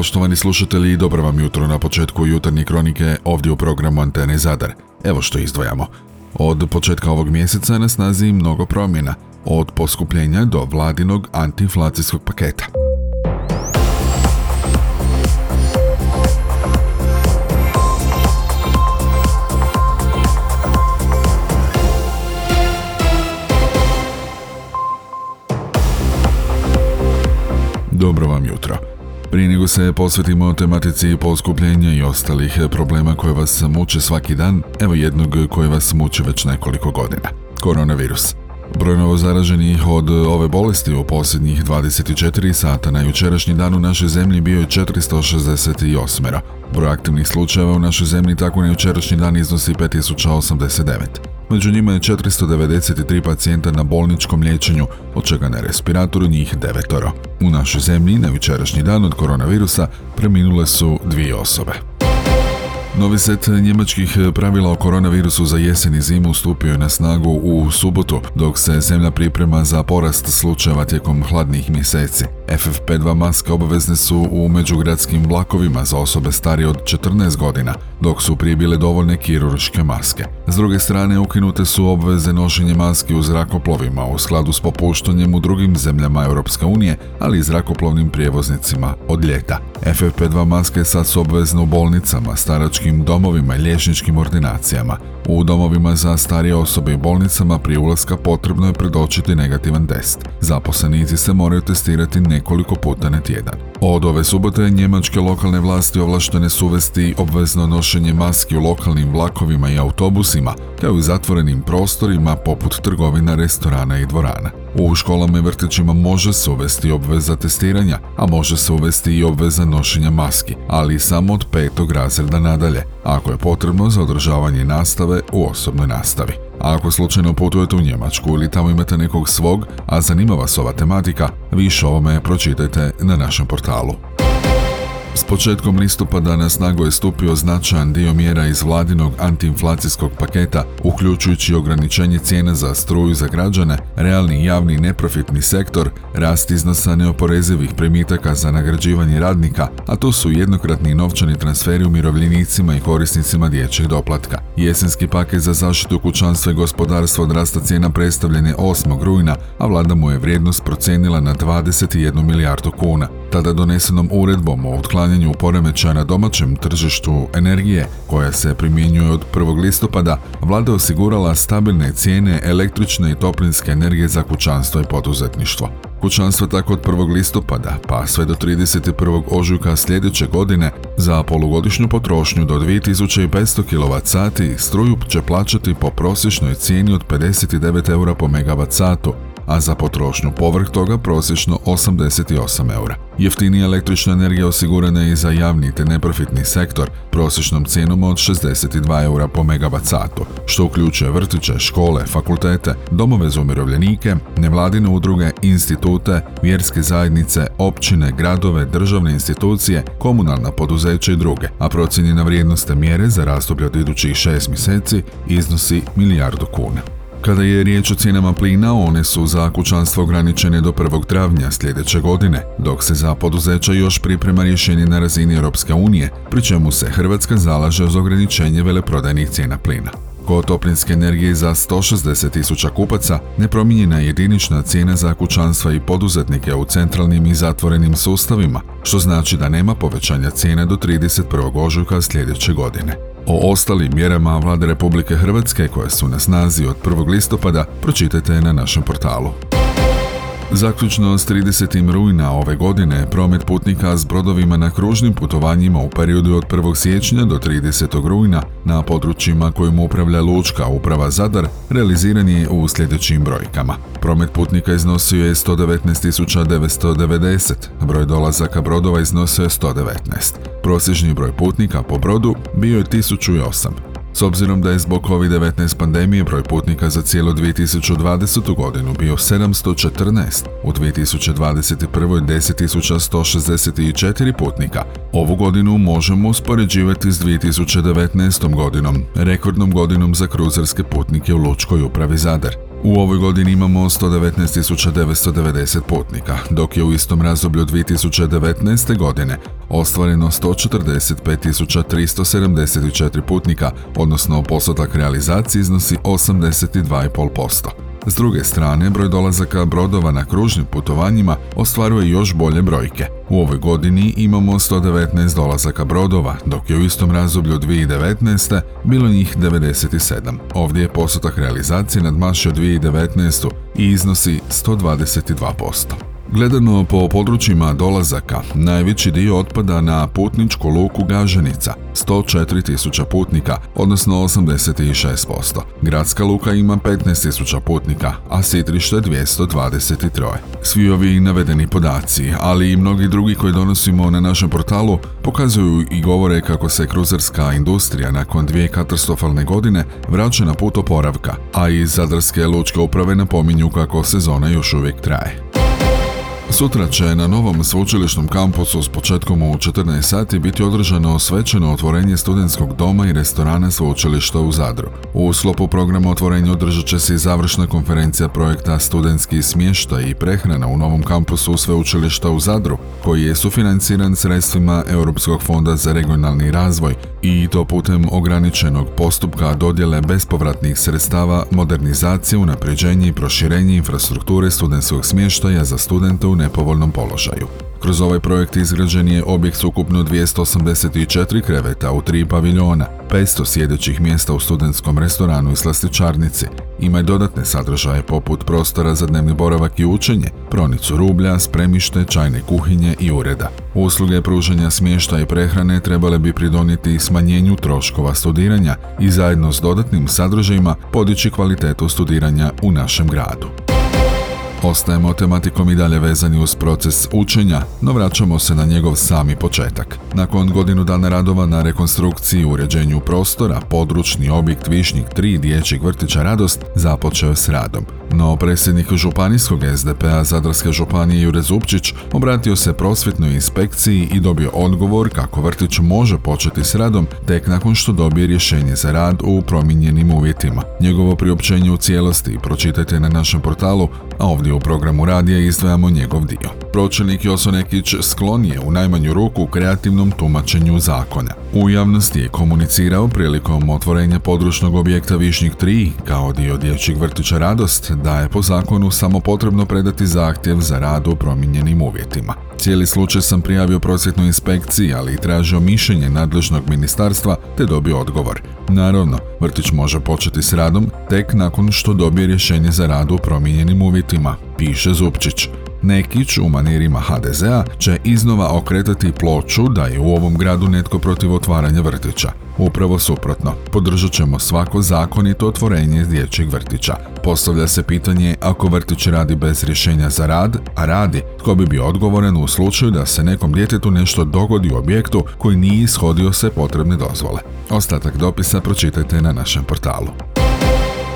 Poštovani slušatelji, dobro vam jutro na početku jutarnje kronike ovdje u programu Antene Zadar. Evo što izdvojamo. Od početka ovog mjeseca na snazi mnogo promjena, od poskupljenja do vladinog antiinflacijskog paketa. Prije nego se posvetimo tematici poskupljenja i ostalih problema koje vas muče svaki dan, evo jednog koje vas muče već nekoliko godina. Koronavirus. Broj novo zaraženih od ove bolesti u posljednjih 24 sata na jučerašnji dan u našoj zemlji bio je 468. Broj aktivnih slučajeva u našoj zemlji tako na jučerašnji dan iznosi 5089. Među njima je 493 pacijenta na bolničkom liječenju, od čega na respiratoru njih devetoro. U našoj zemlji na jučerašnji dan od koronavirusa preminule su dvije osobe. Novi set njemačkih pravila o koronavirusu za jesen i zimu stupio je na snagu u subotu, dok se zemlja priprema za porast slučajeva tijekom hladnih mjeseci. FFP2 maske obavezne su u međugradskim vlakovima za osobe starije od 14 godina, dok su prije bile dovoljne kirurške maske. S druge strane, ukinute su obveze nošenja maski u zrakoplovima u skladu s popuštanjem u drugim zemljama Europske unije, ali i zrakoplovnim prijevoznicima od ljeta. FFP2 maske sad su obvezne u bolnicama, staračkim domovima i liječničkim ordinacijama. U domovima za starije osobe i bolnicama prije ulaska potrebno je predočiti negativan test. Zaposlenici se moraju testirati nekoliko puta na tjedan. Od ove subote njemačke lokalne vlasti ovlaštene su uvesti obvezno nošenje maski u lokalnim vlakovima i autobusima, kao i zatvorenim prostorima poput trgovina, restorana i dvorana. U školama i vrtićima može se uvesti obveza testiranja, a može se uvesti i obveza nošenja maski, ali samo od petog razreda nadalje, ako je potrebno za održavanje nastave u osobnoj nastavi. A ako slučajno putujete u Njemačku ili tamo imate nekog svog, a zanima vas ova tematika, više ovome pročitajte na našem portalu. S početkom listopada na snagu je stupio značajan dio mjera iz vladinog antiinflacijskog paketa, uključujući ograničenje cijena za struju za građane, realni javni neprofitni sektor, rast iznosa neoporezivih primitaka za nagrađivanje radnika, a to su jednokratni novčani transferi umirovljenicima i korisnicima dječjeg doplatka. Jesenski paket za zaštitu kućanstva i gospodarstva od rasta cijena predstavljen je 8. rujna, a vlada mu je vrijednost procijenila na 21 milijardu kuna. Tada donesenom uredbom o otklanjanju poremećaja na domaćem tržištu energije, koja se primjenjuje od 1. listopada, vlada osigurala stabilne cijene električne i toplinske energije za kućanstvo i poduzetništvo. Kućanstva tako od 1. listopada pa sve do 31. ožujka sljedeće godine za polugodišnju potrošnju do 2500 kWh struju će plaćati po prosječnoj cijeni od 59 eura po MWh, a za potrošnju povrh toga prosječno 88 eura. Jeftinija električna energija osigurana je i za javni te neprofitni sektor prosječnom cijenom od 62 eura po megawattsatu, što uključuje vrtiće, škole, fakultete, domove za umirovljenike, nevladine udruge, institute, vjerske zajednice, općine, gradove, državne institucije, komunalna poduzeća i druge, a procijenjena vrijednost te mjere za razdoblje od idućih šest mjeseci iznosi milijardu kuna. Kada je riječ o cijenama plina, one su za kućanstvo ograničene do 1. travnja sljedeće godine, dok se za poduzeća još priprema rješenje na razini Europske unije, pri čemu se Hrvatska zalaže uz ograničenje veleprodajnih cijena plina. Kod toplinske energije za 160 tisuća kupaca nepromijenjena je jedinična cijena za kućanstva i poduzetnike u centralnim i zatvorenim sustavima, što znači da nema povećanja cijene do 31. ožujka sljedeće godine. O ostalim mjerama vlade Republike Hrvatske koje su na snazi od 1. listopada pročitajte na našem portalu. Zaključno s 30. rujna ove godine promet putnika s brodovima na kružnim putovanjima u periodu od 1. siječnja do 30. rujna na područjima kojim upravlja Lučka uprava Zadar realiziran je u sljedećim brojkama. Promet putnika iznosio je 119.990, broj dolazaka brodova iznosio je 119. Prosječni broj putnika po brodu bio je 1008. S obzirom da je zbog COVID-19 pandemije broj putnika za cijelu 2020. godinu bio 714, u 2021. 10.164 putnika, ovu godinu možemo uspoređivati s 2019. godinom, rekordnom godinom za kruzerske putnike u Lučkoj upravi Zadar. U ovoj godini imamo 119.990 putnika, dok je u istom razdoblju 2019. godine ostvareno 145.374 putnika, odnosno postotak realizacije iznosi 82,5%. S druge strane, broj dolazaka brodova na kružnim putovanjima ostvaruje još bolje brojke. U ovoj godini imamo 119 dolazaka brodova, dok je u istom razdoblju 2019. bilo njih 97. Ovdje je postotak realizacije nadmašio 2019. i iznosi 122%. Gledano po područjima dolazaka, najveći dio otpada na putničku luku Gaženica, 104.000 putnika, odnosno 86%. Gradska luka ima 15.000 putnika, a sitrište 223. Svi ovi navedeni podaci, ali i mnogi drugi koji donosimo na našem portalu, pokazuju i govore kako se kruzerska industrija nakon dvije katastrofalne godine vraća na put oporavka, a i zadarske lučke uprave napominju kako sezona još uvijek traje. Sutra će na novom sveučilišnom kampusu s početkom u 14 sati biti održano svečano otvorenje studentskog doma i restorana sveučilišta u Zadru. U sklopu programa otvorenja održat će se i završna konferencija projekta Studentski smještaj i prehrana u novom kampusu sveučilišta u Zadru, koji je sufinanciran sredstvima Europskog fonda za regionalni razvoj i to putem ograničenog postupka dodjele bespovratnih sredstava, modernizacije, unapređenje i proširenje infrastrukture studentskog smještaja za studente u nepovoljnom položaju. Kroz ovaj projekt izgrađen je objekt s ukupno 284 kreveta u tri paviljona, 500 sjedećih mjesta u studentskom restoranu i slastičarnici. Ima i dodatne sadržaje poput prostora za dnevni boravak i učenje, pronicu rublja, spremište, čajne kuhinje i ureda. Usluge pružanja smješta i prehrane trebale bi pridonijeti smanjenju troškova studiranja i zajedno s dodatnim sadržajima podići kvalitetu studiranja u našem gradu. Ostajemo tematikom i dalje vezani uz proces učenja, no vraćamo se na njegov sami početak. Nakon godinu dana radova na rekonstrukciji i uređenju prostora, područni objekt Višnjik 3 dječjeg vrtića Radost započeo s radom. No predsjednik županijskog SDP-a Zadarske županije Jure Zupčić obratio se prosvjetnoj inspekciji i dobio odgovor kako vrtić može početi s radom tek nakon što dobije rješenje za rad u promijenjenim uvjetima. Njegovo priopćenje u cijelosti pročitajte na našem portalu, a ovdje u programu radija izdvajamo njegov dio. Pročelnik Joso Nekić sklon je u najmanju ruku kreativnom tumačenju zakona. U javnosti je komunicirao prilikom otvorenja područnog objekta Višnjik 3 kao dio dječjeg vrtića Radost da je po zakonu samo potrebno predati zahtjev za rad u promijenjenim uvjetima. Cijeli slučaj sam prijavio prosvjetnoj inspekciji, ali i tražio mišljenje nadležnog ministarstva te dobio odgovor. Naravno, vrtić može početi s radom tek nakon što dobije rješenje za rad u promijenjenim uvjetima, piše Zupčić. Nekić u manirima HDZ-a će iznova okretati ploču da je u ovom gradu netko protiv otvaranja vrtića. Upravo suprotno, podržat ćemo svako zakonito otvorenje dječjeg vrtića. Postavlja se pitanje ako vrtić radi bez rješenja za rad, a radi, tko bi bio odgovoran u slučaju da se nekom djetetu nešto dogodi u objektu koji nije ishodio sve potrebne dozvole. Ostatak dopisa pročitajte na našem portalu.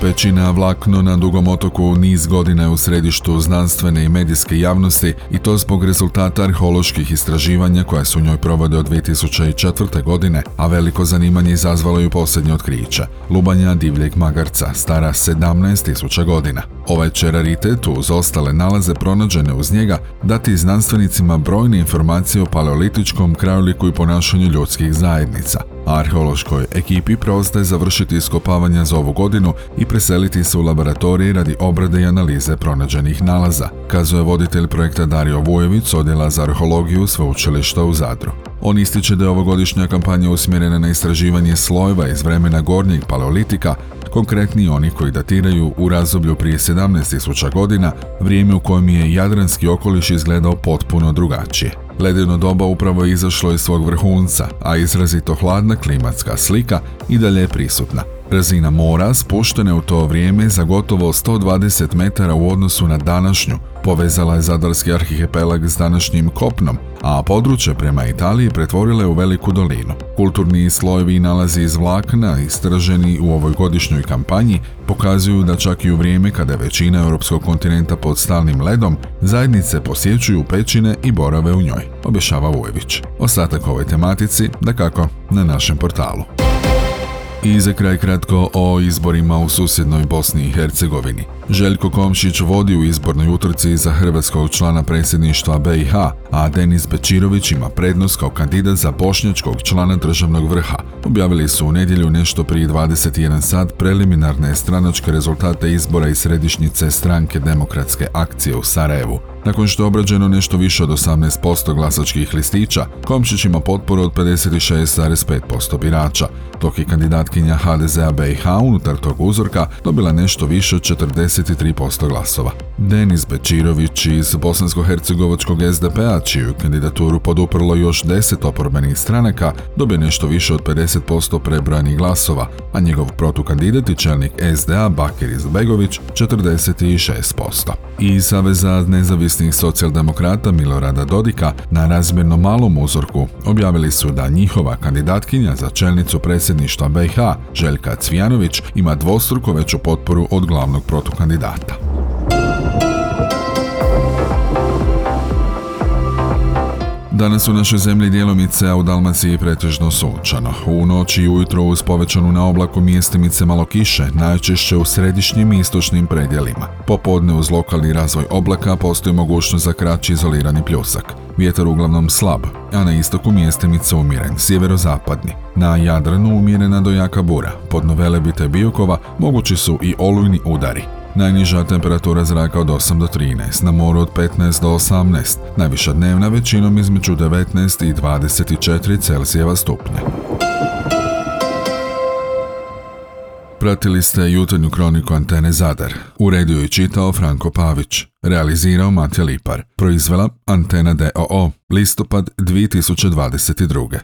Pećina Vlakno na Dugom otoku niz godina je u središtu znanstvene i medijske javnosti i to zbog rezultata arheoloških istraživanja koja su u njoj provode od 2004. godine, a veliko zanimanje izazvalo ju posljednje otkriće. Lubanja divljeg magarca, stara 17.000 godina. Ovaj će raritet uz ostale nalaze pronađene uz njega dati znanstvenicima brojne informacije o paleolitičkom krajoliku i ponašanju ljudskih zajednica. Arheološkoj ekipi preostaje završiti iskopavanja za ovu godinu i preseliti se u laboratoriji radi obrade i analize pronađenih nalaza, kazuje voditelj projekta Dario Vujović odjela za arheologiju sveučilišta u Zadru. On ističe da je ovogodišnja kampanja usmjerena na istraživanje slojeva iz vremena gornjeg paleolitika, konkretni oni koji datiraju u razdoblju prije 17.000 godina, vrijeme u kojem je jadranski okoliš izgledao potpuno drugačije. Ledeno doba upravo je izašlo iz svog vrhunca, a izrazito hladna klimatska slika i dalje je prisutna. Razina mora spuštena u to vrijeme za gotovo 120 metara u odnosu na današnju, povezala je Zadarski arhipelag s današnjim kopnom, a područje prema Italiji pretvorile u veliku dolinu. Kulturni slojevi i nalazi iz vlakna, istraženi u ovoj godišnjoj kampanji, pokazuju da čak i u vrijeme kada je većina europskog kontinenta pod stalnim ledom, zajednice posjećuju pećine i borave u njoj, obješava Vujević. Ostatak ovoj tematici, da kako, na našem portalu. I za kraj kratko o izborima u susjednoj Bosni i Hercegovini. Željko Komšić vodi u izbornoj utrci za hrvatskog člana predsjedništva BiH, a Denis Bečirović ima prednost kao kandidat za bošnjačkog člana državnog vrha. Objavili su u nedjelju nešto prije 21 sat preliminarne stranačke rezultate izbora iz središnjice stranke demokratske akcije u Sarajevu. Nakon što je obrađeno nešto više od 18% glasačkih listića, Komšić ima potporu od 56,5% birača, dok je kandidatkinja HDZ-a BiH unutar tog uzorka dobila nešto više od 43% glasova. Denis Bečirović iz bosansko-hercegovačkog SDP-a, čiju kandidaturu poduprlo još 10 oporbenih stranaka, dobije nešto više od 50% prebrojanih glasova, a njegov protukandidat i čelnik SDA Bakir Izbegović 46%. I Saveza nezavisnih socijaldemokrata Milorada Dodika na razmjerno malom uzorku objavili su da njihova kandidatkinja za čelnicu predsjedništva BiH, Željka Cvijanović, ima dvostruko veću potporu od glavnog protukandidata. Danas u našoj zemlji dijelomice, a u Dalmaciji pretežno sunčano. U noći i ujutro uz povećanu na oblaku mjestimice malo kiše, najčešće u središnjim i istočnim predjelima. Popodne uz lokalni razvoj oblaka postoji mogućnost za kraći izolirani pljusak. Vjetar uglavnom slab, a na istoku mjestimice umjeren, sjeverozapadni. Na Jadranu umjerena do jaka bura, pod Novelebite Biokova mogući su i olujni udari. Najniža temperatura zraka od 8 do 13, na moru od 15 do 18, najviša dnevna većinom između 19 i 24 Celzijeva stupnja. Pratili ste jutarnju kroniku Antene Zadar. Uredio i čitao Franko Pavić. Realizirao Matja Lipar. Proizvela Antena DOO. Listopad 2022.